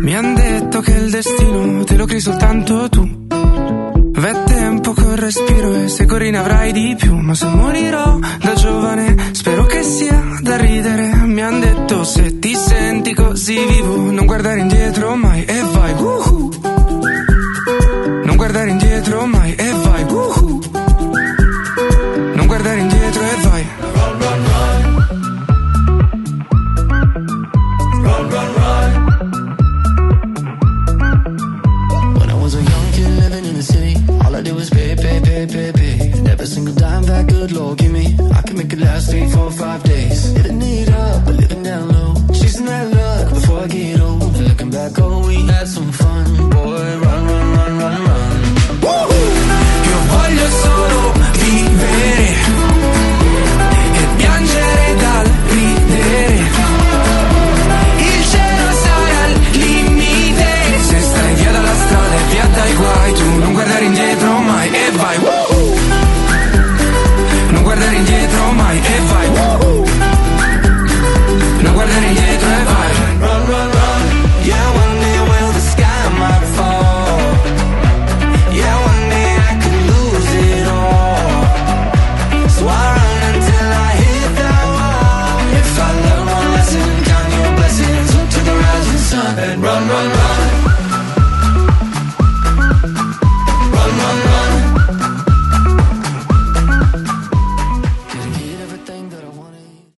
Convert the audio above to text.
Mi han detto che il destino te lo crei soltanto tu. V'è tempo col respiro e se corri ne avrai di più. Ma se morirò da giovane, spero che sia da ridere. Mi han detto se ti senti così vivo, non guardare indietro mai e vai. Woohoo. Non guardare indietro mai e vai. All I did was pay, pay, pay, pay, pay. And every single dime that good Lord give me, I can make it last three, four, five days. Living it up, but living down low. Chasing that luck before I get old. Looking back, oh, we Run, run, run. Yeah, one day the sky might fall Yeah, one day I could lose it all So I run until I hit that wall If I learn one lesson, count your blessings the and run, run, run Run, run, run.